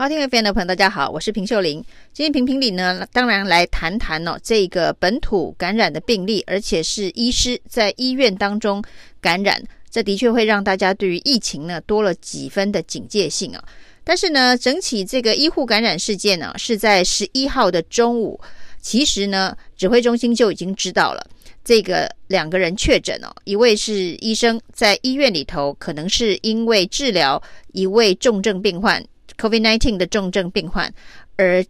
好，听 FM 的朋友，大家好，我是平秀玲。今天评评理呢，当然来谈谈哦，这个本土感染的病例，而且是医师在医院当中感染，这的确会让大家对于疫情呢多了几分的警戒性啊。但是呢，整起这个医护感染事件呢，是在十一号的中午，其实呢，指挥中心就已经知道了这个两个人确诊哦，一位是医生在医院里头，可能是因为治疗一位重症病患。COVID-19 的重症病患而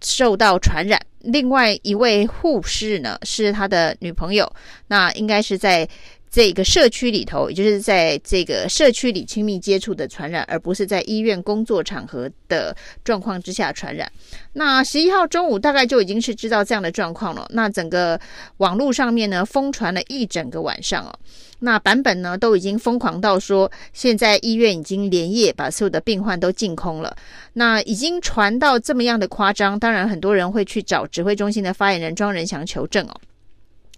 受到传染，另外一位护士呢，是他的女朋友，那应该是在这个社区里头，也就是在这个社区里亲密接触的传染，而不是在医院工作场合的状况之下传染。那十一号中午大概就已经是知道这样的状况了，那整个网络上面呢，疯传了一整个晚上哦。那版本呢，都已经疯狂到说，现在医院已经连夜把所有的病患都净空了。那已经传到这么样的夸张，当然很多人会去找指挥中心的发言人庄仁祥求证哦。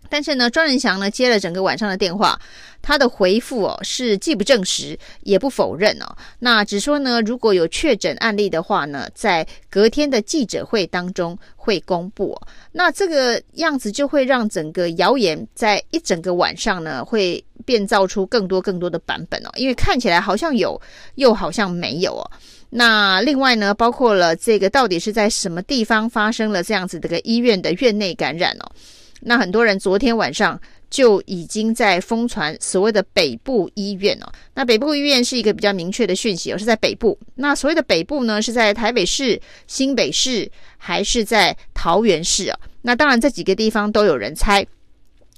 但是呢，庄人祥呢接了整个晚上的电话，他的回复哦是既不证实也不否认哦，那只说呢，如果有确诊案例的话呢，在隔天的记者会当中会公布哦。那这个样子就会让整个谣言在一整个晚上呢会变造出更多更多的版本哦，因为看起来好像有，又好像没有哦。那另外呢，包括了这个到底是在什么地方发生了这样子的个医院的院内感染哦。那很多人昨天晚上就已经在疯传所谓的北部医院哦。那北部医院是一个比较明确的讯息哦，是在北部。那所谓的北部呢，是在台北市、新北市还是在桃园市啊？那当然这几个地方都有人猜。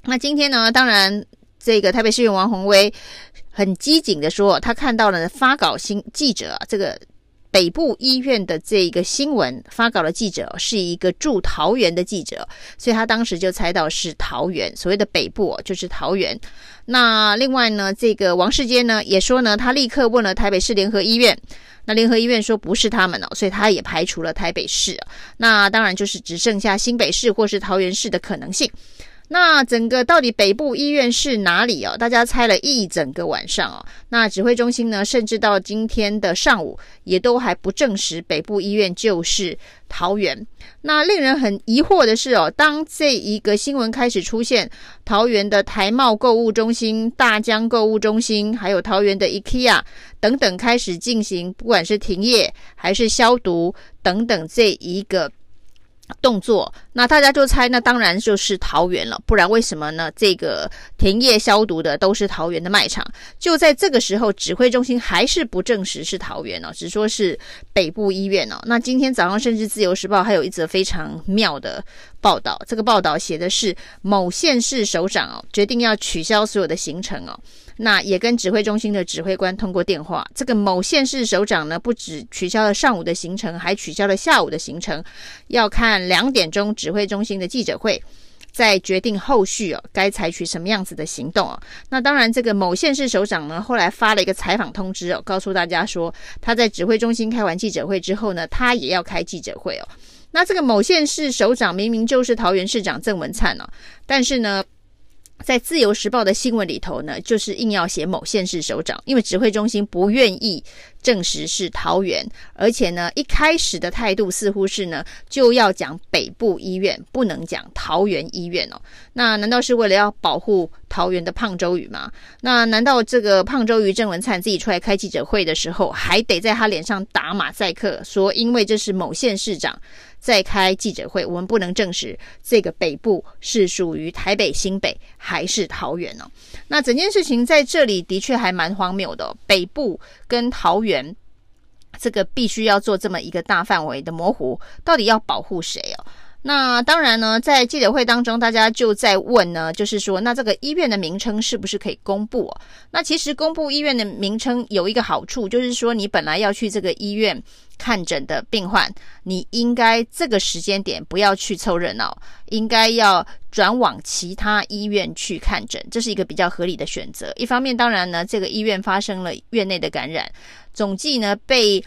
那今天呢，当然这个台北市议员王鸿薇很机警的说，他看到了发稿新记者啊，这个。北部医院的这一个新闻发稿的记者是一个驻桃园的记者，所以他当时就猜到是桃园。所谓的北部就是桃园。那另外呢，这个王世坚呢也说呢，他立刻问了台北市联合医院，那联合医院说不是他们哦，所以他也排除了台北市。那当然就是只剩下新北市或是桃园市的可能性。那整个到底北部医院是哪里哦？大家猜了一整个晚上哦。那指挥中心呢，甚至到今天的上午也都还不证实北部医院就是桃园。那令人很疑惑的是哦，当这一个新闻开始出现，桃园的台贸购物中心、大江购物中心，还有桃园的 IKEA 等等开始进行，不管是停业还是消毒等等这一个。动作，那大家就猜，那当然就是桃园了，不然为什么呢？这个停业消毒的都是桃园的卖场。就在这个时候，指挥中心还是不证实是桃园哦，只说是北部医院哦。那今天早上，甚至自由时报还有一则非常妙的报道，这个报道写的是某县市首长哦，决定要取消所有的行程哦。那也跟指挥中心的指挥官通过电话。这个某县市首长呢，不止取消了上午的行程，还取消了下午的行程，要看两点钟指挥中心的记者会，再决定后续哦该采取什么样子的行动哦。那当然，这个某县市首长呢，后来发了一个采访通知哦，告诉大家说他在指挥中心开完记者会之后呢，他也要开记者会哦。那这个某县市首长明明就是桃园市长郑文灿哦，但是呢。在《自由时报》的新闻里头呢，就是硬要写某县市首长，因为指挥中心不愿意证实是桃园，而且呢，一开始的态度似乎是呢，就要讲北部医院，不能讲桃园医院哦。那难道是为了要保护桃园的胖周瑜吗？那难道这个胖周瑜郑文灿自己出来开记者会的时候，还得在他脸上打马赛克，说因为这是某县市长？在开记者会，我们不能证实这个北部是属于台北、新北还是桃园呢？那整件事情在这里的确还蛮荒谬的。北部跟桃园人这个必须要做这么一个大范围的模糊，到底要保护谁哦？那当然呢，在记者会当中，大家就在问呢，就是说，那这个医院的名称是不是可以公布？那其实公布医院的名称有一个好处，就是说你本来要去这个医院。看诊的病患，你应该这个时间点不要去凑热闹，应该要转往其他医院去看诊，这是一个比较合理的选择。一方面，当然呢，这个医院发生了院内的感染，总计呢被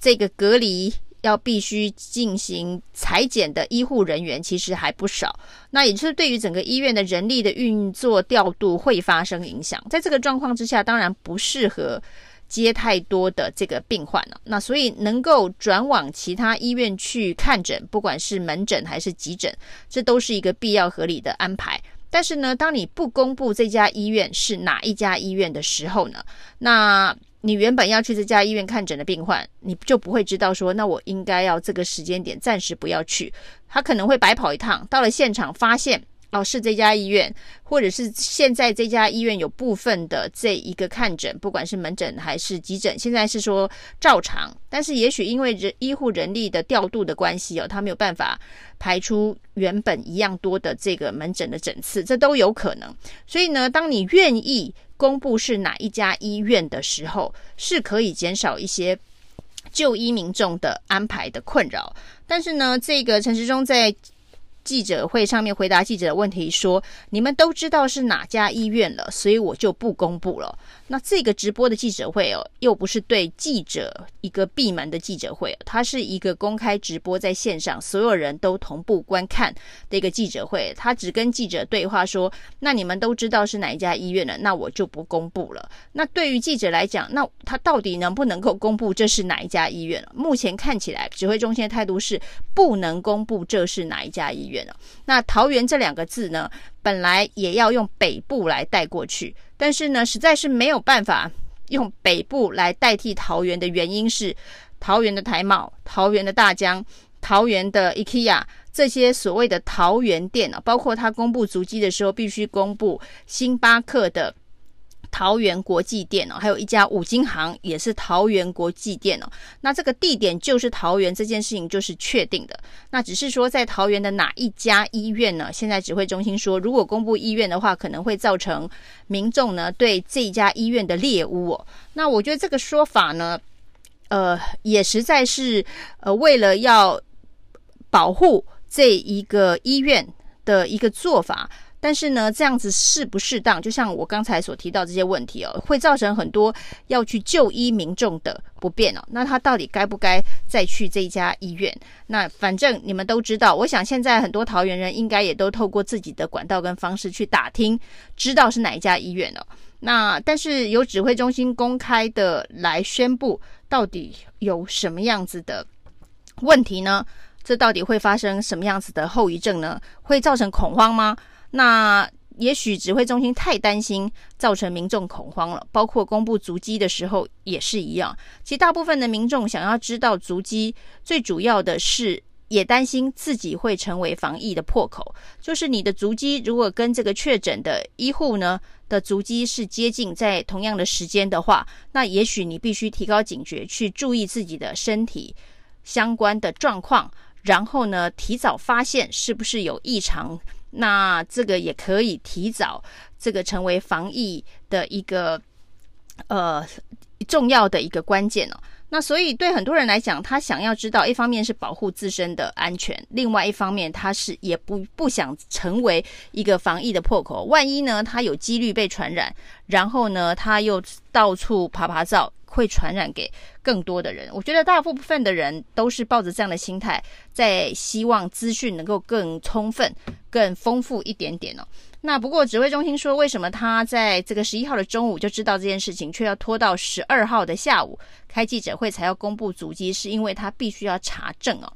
这个隔离要必须进行裁剪的医护人员其实还不少，那也就是对于整个医院的人力的运作调度会发生影响。在这个状况之下，当然不适合。接太多的这个病患了。那所以能够转往其他医院去看诊，不管是门诊还是急诊，这都是一个必要合理的安排。但是呢，当你不公布这家医院是哪一家医院的时候呢，那你原本要去这家医院看诊的病患，你就不会知道说，那我应该要这个时间点暂时不要去，他可能会白跑一趟，到了现场发现。哦，是这家医院，或者是现在这家医院有部分的这一个看诊，不管是门诊还是急诊，现在是说照常，但是也许因为人医护人力的调度的关系哦，他没有办法排出原本一样多的这个门诊的诊次，这都有可能。所以呢，当你愿意公布是哪一家医院的时候，是可以减少一些就医民众的安排的困扰。但是呢，这个陈时中在。记者会上面回答记者的问题说：“你们都知道是哪家医院了，所以我就不公布了。”那这个直播的记者会哦，又不是对记者一个闭门的记者会，它是一个公开直播在线上，所有人都同步观看的一个记者会。他只跟记者对话说：“那你们都知道是哪一家医院了，那我就不公布了。”那对于记者来讲，那他到底能不能够公布这是哪一家医院？目前看起来，指挥中心的态度是不能公布这是哪一家医院了。那桃园这两个字呢，本来也要用北部来带过去。但是呢，实在是没有办法用北部来代替桃园的原因是，桃园的台茂、桃园的大江、桃园的 IKEA 这些所谓的桃园店啊，包括他公布足迹的时候，必须公布星巴克的。桃园国际店哦，还有一家五金行也是桃园国际店哦。那这个地点就是桃园，这件事情就是确定的。那只是说在桃园的哪一家医院呢？现在指挥中心说，如果公布医院的话，可能会造成民众呢对这家医院的猎巫哦。那我觉得这个说法呢，呃，也实在是呃为了要保护这一个医院的一个做法。但是呢，这样子适不适当？就像我刚才所提到这些问题哦，会造成很多要去就医民众的不便哦。那他到底该不该再去这一家医院？那反正你们都知道，我想现在很多桃园人应该也都透过自己的管道跟方式去打听，知道是哪一家医院了。那但是由指挥中心公开的来宣布，到底有什么样子的问题呢？这到底会发生什么样子的后遗症呢？会造成恐慌吗？那也许指挥中心太担心造成民众恐慌了，包括公布足迹的时候也是一样。其实大部分的民众想要知道足迹，最主要的是也担心自己会成为防疫的破口。就是你的足迹如果跟这个确诊的医护呢的足迹是接近，在同样的时间的话，那也许你必须提高警觉，去注意自己的身体相关的状况，然后呢提早发现是不是有异常。那这个也可以提早这个成为防疫的一个呃重要的一个关键哦。那所以对很多人来讲，他想要知道，一方面是保护自身的安全，另外一方面他是也不不想成为一个防疫的破口。万一呢，他有几率被传染，然后呢，他又到处爬爬照。会传染给更多的人。我觉得大部分的人都是抱着这样的心态，在希望资讯能够更充分、更丰富一点点哦。那不过指挥中心说，为什么他在这个十一号的中午就知道这件事情，却要拖到十二号的下午开记者会才要公布足迹，是因为他必须要查证哦。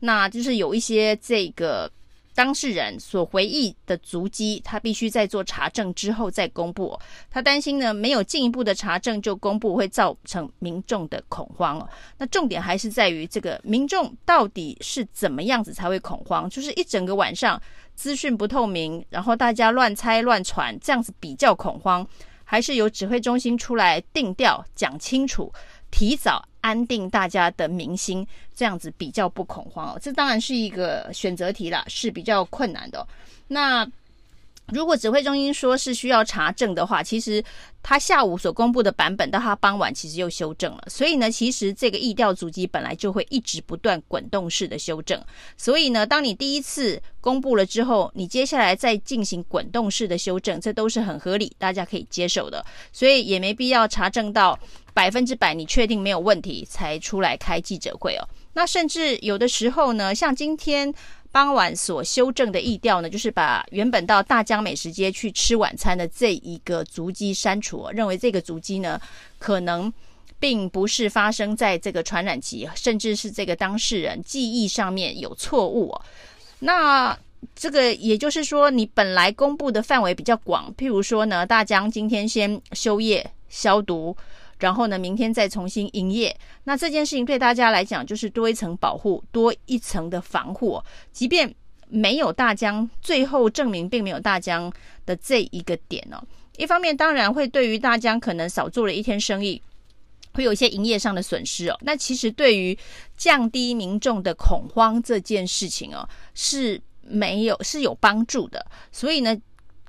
那就是有一些这个。当事人所回忆的足迹，他必须在做查证之后再公布。他担心呢，没有进一步的查证就公布，会造成民众的恐慌。那重点还是在于这个民众到底是怎么样子才会恐慌？就是一整个晚上资讯不透明，然后大家乱猜乱传，这样子比较恐慌，还是由指挥中心出来定调讲清楚，提早。安定大家的民心，这样子比较不恐慌哦。这当然是一个选择题啦，是比较困难的。那如果指挥中心说是需要查证的话，其实他下午所公布的版本到他傍晚其实又修正了。所以呢，其实这个疫调足迹本来就会一直不断滚动式的修正。所以呢，当你第一次公布了之后，你接下来再进行滚动式的修正，这都是很合理，大家可以接受的。所以也没必要查证到。百分之百，你确定没有问题才出来开记者会哦。那甚至有的时候呢，像今天傍晚所修正的意调呢，就是把原本到大江美食街去吃晚餐的这一个足迹删除，认为这个足迹呢可能并不是发生在这个传染期，甚至是这个当事人记忆上面有错误。那这个也就是说，你本来公布的范围比较广，譬如说呢，大江今天先休业消毒，然后呢，明天再重新营业。那这件事情对大家来讲就是多一层保护，多一层的防护。即便没有大江，最后证明并没有大江的这一个点哦。一方面当然会对于大江可能少做了一天生意，会有一些营业上的损失哦。那其实对于降低民众的恐慌这件事情哦，是没有是有帮助的。所以呢，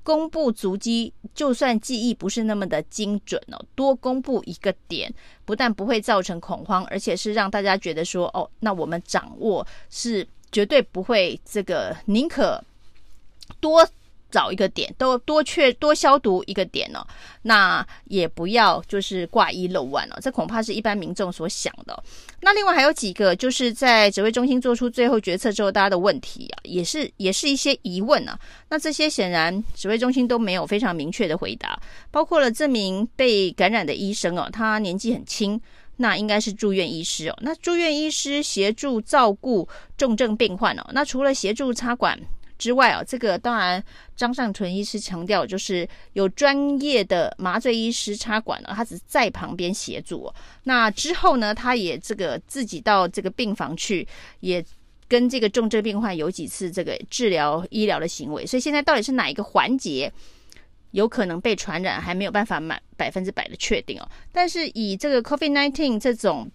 公布足迹，就算记忆不是那么的精准哦，多公布一个点，不但不会造成恐慌，而且是让大家觉得说哦，那我们掌握是绝对不会这个宁可多。找一个点，都多确多消毒一个点哦，那也不要就是挂一漏万哦，这恐怕是一般民众所想的。那另外还有几个，就是在指挥中心做出最后决策之后，大家的问题啊，也是 也是一些疑问啊。那这些显然指挥中心都没有非常明确的回答，包括了这名被感染的医生哦，他年纪很轻，那应该是住院医师哦。那住院医师协助照顾重症病患哦，那除了协助插管。之外啊，这个当然张尚淳医师强调，就是有专业的麻醉医师插管了，他只是在旁边协助。那之后呢，他也这个自己到这个病房去，也跟这个重症病患有几次这个治疗医疗的行为。所以现在到底是哪一个环节有可能被传染，还没有办法满百分之百的确定哦。但是以这个 COVID-19 这种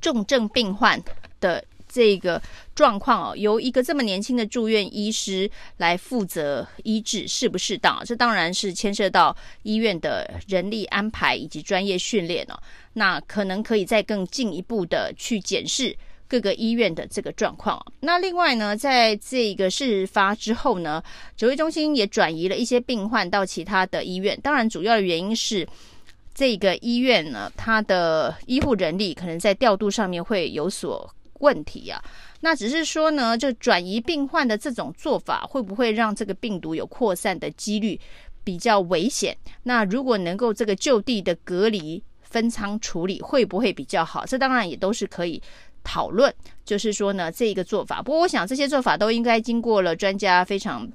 重症病患的。这个状况哦，由一个这么年轻的住院医师来负责医治，适不适当？这当然是牵涉到医院的人力安排以及专业训练哦。那可能可以再更进一步的去检视各个医院的这个状况。那另外呢，在这个事发之后呢，指挥中心也转移了一些病患到其他的医院。当然，主要的原因是这个医院呢，它的医护人力可能在调度上面会有所。问题啊，那只是说呢，就转移病患的这种做法，会不会让这个病毒有扩散的几率比较危险？那如果能够这个就地的隔离分仓处理，会不会比较好？这当然也都是可以讨论。就是说呢，这一个做法，不过我想这些做法都应该经过了专家非常。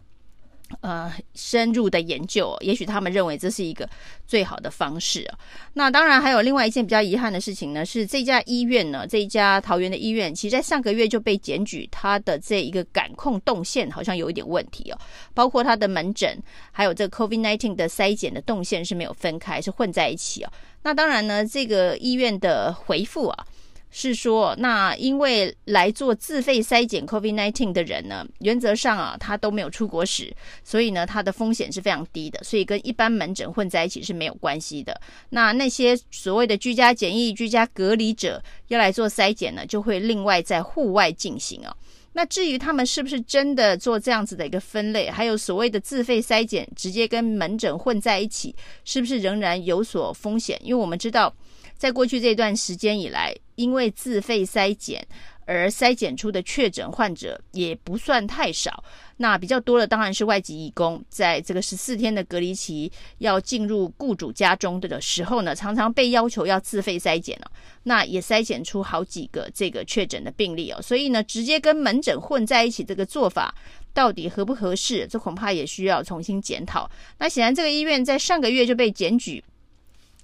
呃，深入的研究，也许他们认为这是一个最好的方式啊。那当然还有另外一件比较遗憾的事情呢，是这家医院呢，这一家桃园的医院，其实在上个月就被检举，它的这一个感控动线好像有一点问题哦，包括它的门诊，还有这个 COVID-19 的筛检的动线是没有分开，是混在一起哦。那当然呢，这个医院的回复啊。是说，那因为来做自费筛检 COVID-19 的人呢，原则上啊，他都没有出国史，所以呢，他的风险是非常低的，所以跟一般门诊混在一起是没有关系的。那那些所谓的居家检疫、居家隔离者要来做筛检呢，就会另外在户外进行啊。那至于他们是不是真的做这样子的一个分类，还有所谓的自费筛检直接跟门诊混在一起，是不是仍然有所风险？因为我们知道。在过去这段时间以来，因为自费筛检而筛检出的确诊患者也不算太少。那比较多的当然是外籍义工，在这个十四天的隔离期要进入雇主家中的时候呢，常常被要求要自费筛检了。那也筛检出好几个这个确诊的病例哦。所以呢，直接跟门诊混在一起这个做法到底合不合适？这恐怕也需要重新检讨。那显然这个医院在上个月就被检举。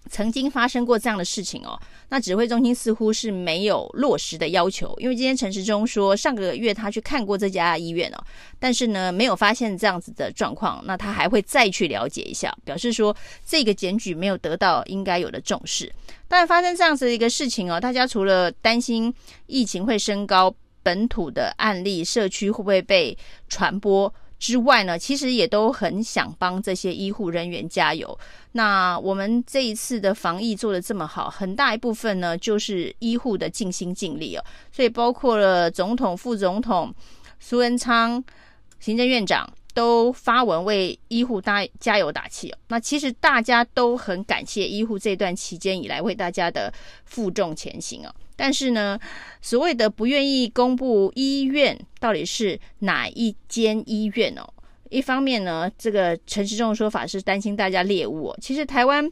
曾经发生过这样的事情哦，那指挥中心似乎是没有落实的要求，因为今天陈时中说上个月他去看过这家医院哦，但是呢没有发现这样子的状况，那他还会再去了解一下，表示说这个检举没有得到应该有的重视。但发生这样子的一个事情哦，大家除了担心疫情会升高，本土的案例社区会不会被传播？之外呢，其实也都很想帮这些医护人员加油。那我们这一次的防疫做得这么好，很大一部分呢就是医护的尽心尽力哦。所以包括了总统、副总统苏恩昌、行政院长都发文为医护大加油打气哦。那其实大家都很感谢医护这段期间以来为大家的负重前行哦。但是呢，所谓的不愿意公布医院到底是哪一间医院哦？一方面呢，这个陈时中的说法是担心大家猎物哦。其实台湾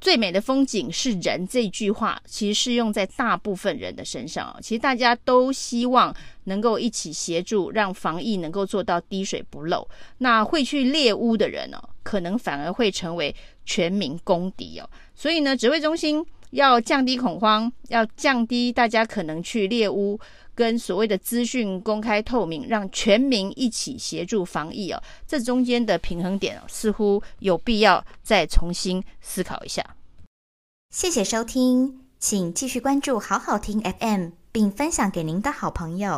最美的风景是人这句话，其实适用在大部分人的身上哦。其实大家都希望能够一起协助，让防疫能够做到滴水不漏。那会去猎巫的人呢，可能反而会成为全民公敌哦。所以呢，指挥中心要降低恐慌，要降低大家可能去猎巫，跟所谓的资讯公开透明，让全民一起协助防疫哦。这中间的平衡点似乎有必要再重新思考一下。谢谢收听，请继续关注好好听 FM，并分享给您的好朋友。